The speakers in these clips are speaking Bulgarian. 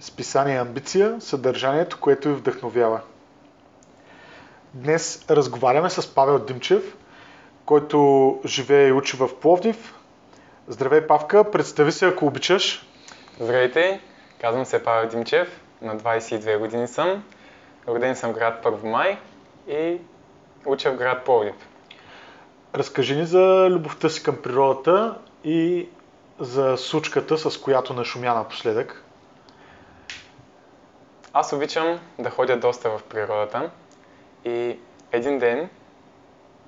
списание Амбиция, съдържанието, което ви вдъхновява. Днес разговаряме с Павел Димчев, който живее и учи в Пловдив. Здравей, Павка, представи се, ако обичаш. Здравейте, казвам се Павел Димчев, на 22 години съм. Роден съм в град Първомай и уча в град Пловдив. Разкажи ни за любовта си към природата и за сучката, с която нашумя напоследък. Аз обичам да ходя доста в природата и един ден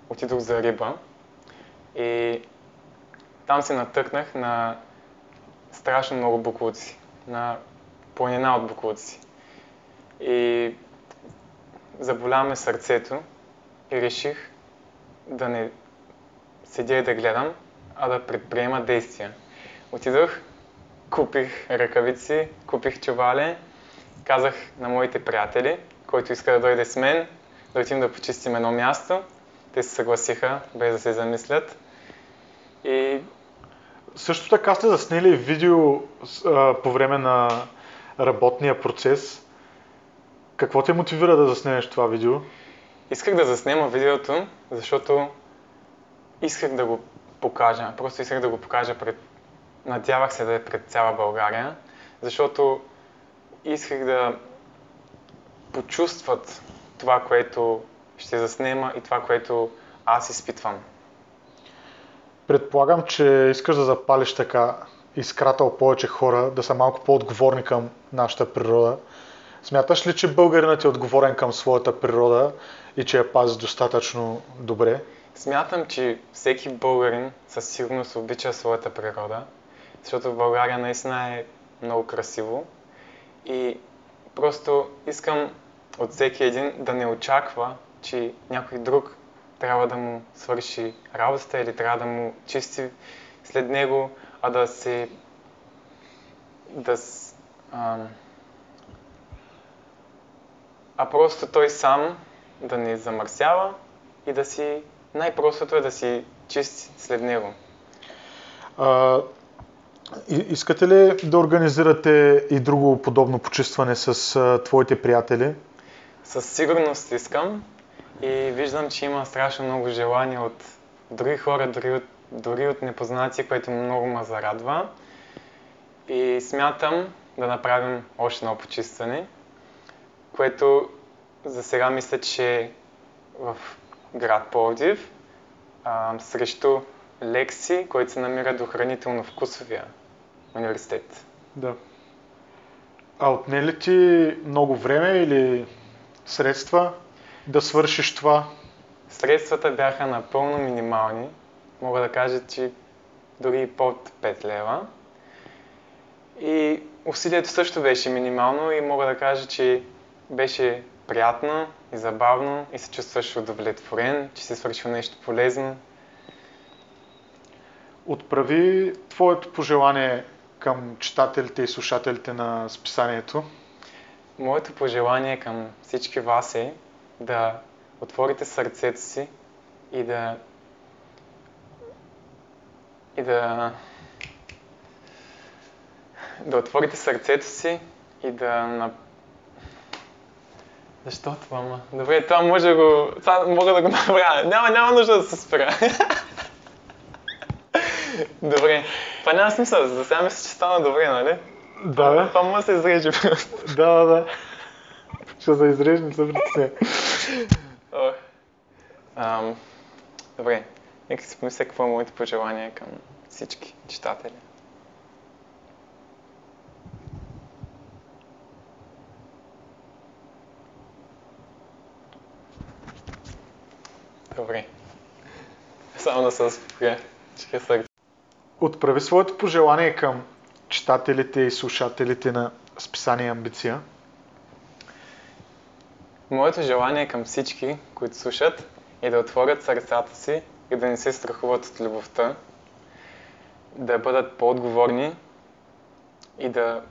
отидох за риба и там се натъкнах на страшно много буклуци, на планина от буклуци. И заболя ме сърцето и реших да не седя и да гледам, а да предприема действия. Отидох, купих ръкавици, купих чували, казах на моите приятели, който иска да дойде с мен, да отидем да почистим едно място. Те се съгласиха, без да се замислят. И Също така сте заснели видео а, по време на работния процес. Какво те мотивира да заснемеш това видео? исках да заснема видеото, защото исках да го покажа. Просто исках да го покажа пред... Надявах се да е пред цяла България, защото исках да почувстват това, което ще заснема и това, което аз изпитвам. Предполагам, че искаш да запалиш така искрата у повече хора, да са малко по-отговорни към нашата природа. Смяташ ли, че българинът е отговорен към своята природа и че я пази достатъчно добре? Смятам, че всеки българин със сигурност обича своята природа, защото в България наистина е много красиво и просто искам от всеки един да не очаква, че някой друг трябва да му свърши работата или трябва да му чисти след него, а да се да, с- ам, а просто той сам да не замърсява и да си най-простото е да си чисти след него. А, искате ли да организирате и друго подобно почистване с а, твоите приятели? Със сигурност искам и виждам, че има страшно много желание от други хора, дори от, дори от непознати, което много ме зарадва. И смятам да направим още едно почистване, което за сега мисля, че е в град Пловдив, а, срещу Лекси, който се намира до хранително-вкусовия университет. Да. А отне ли ти много време или средства да свършиш това? Средствата бяха напълно минимални. Мога да кажа, че дори под 5 лева. И усилието също беше минимално и мога да кажа, че беше приятно и забавно и се чувстваш удовлетворен, че си свършил нещо полезно. Отправи твоето пожелание към читателите и слушателите на списанието. Моето пожелание към всички вас е да отворите сърцето си и да и да да отворите сърцето си и да. Защо това? Добре, това може го... Това мога да го направя. Няма, няма нужда да се спра. Добре. Това няма смисъл. За сега мисля, че стана добре, нали? Да, бе. Това да се изреже просто. Да, да, да. Ще се изрежи, не се притесня. Ам, добре, нека си помисля какво е моето пожелание към всички читатели. Добре. Само да се успокоя. Чиха сърце. Отправи своето пожелание към читателите и слушателите на списание Амбиция. Моето желание към всички, които слушат, е да отворят сърцата си и да не се страхуват от любовта, да бъдат по-отговорни и да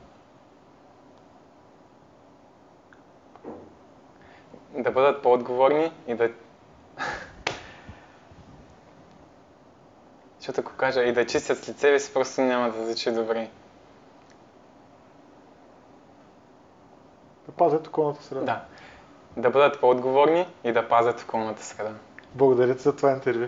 да бъдат по-отговорни и да Защото ако кажа и да чистят с лице си, просто няма да звучи добре. Да пазят околната среда. Да. Да бъдат по-отговорни и да пазят околната среда. Благодаря ти за това интервю.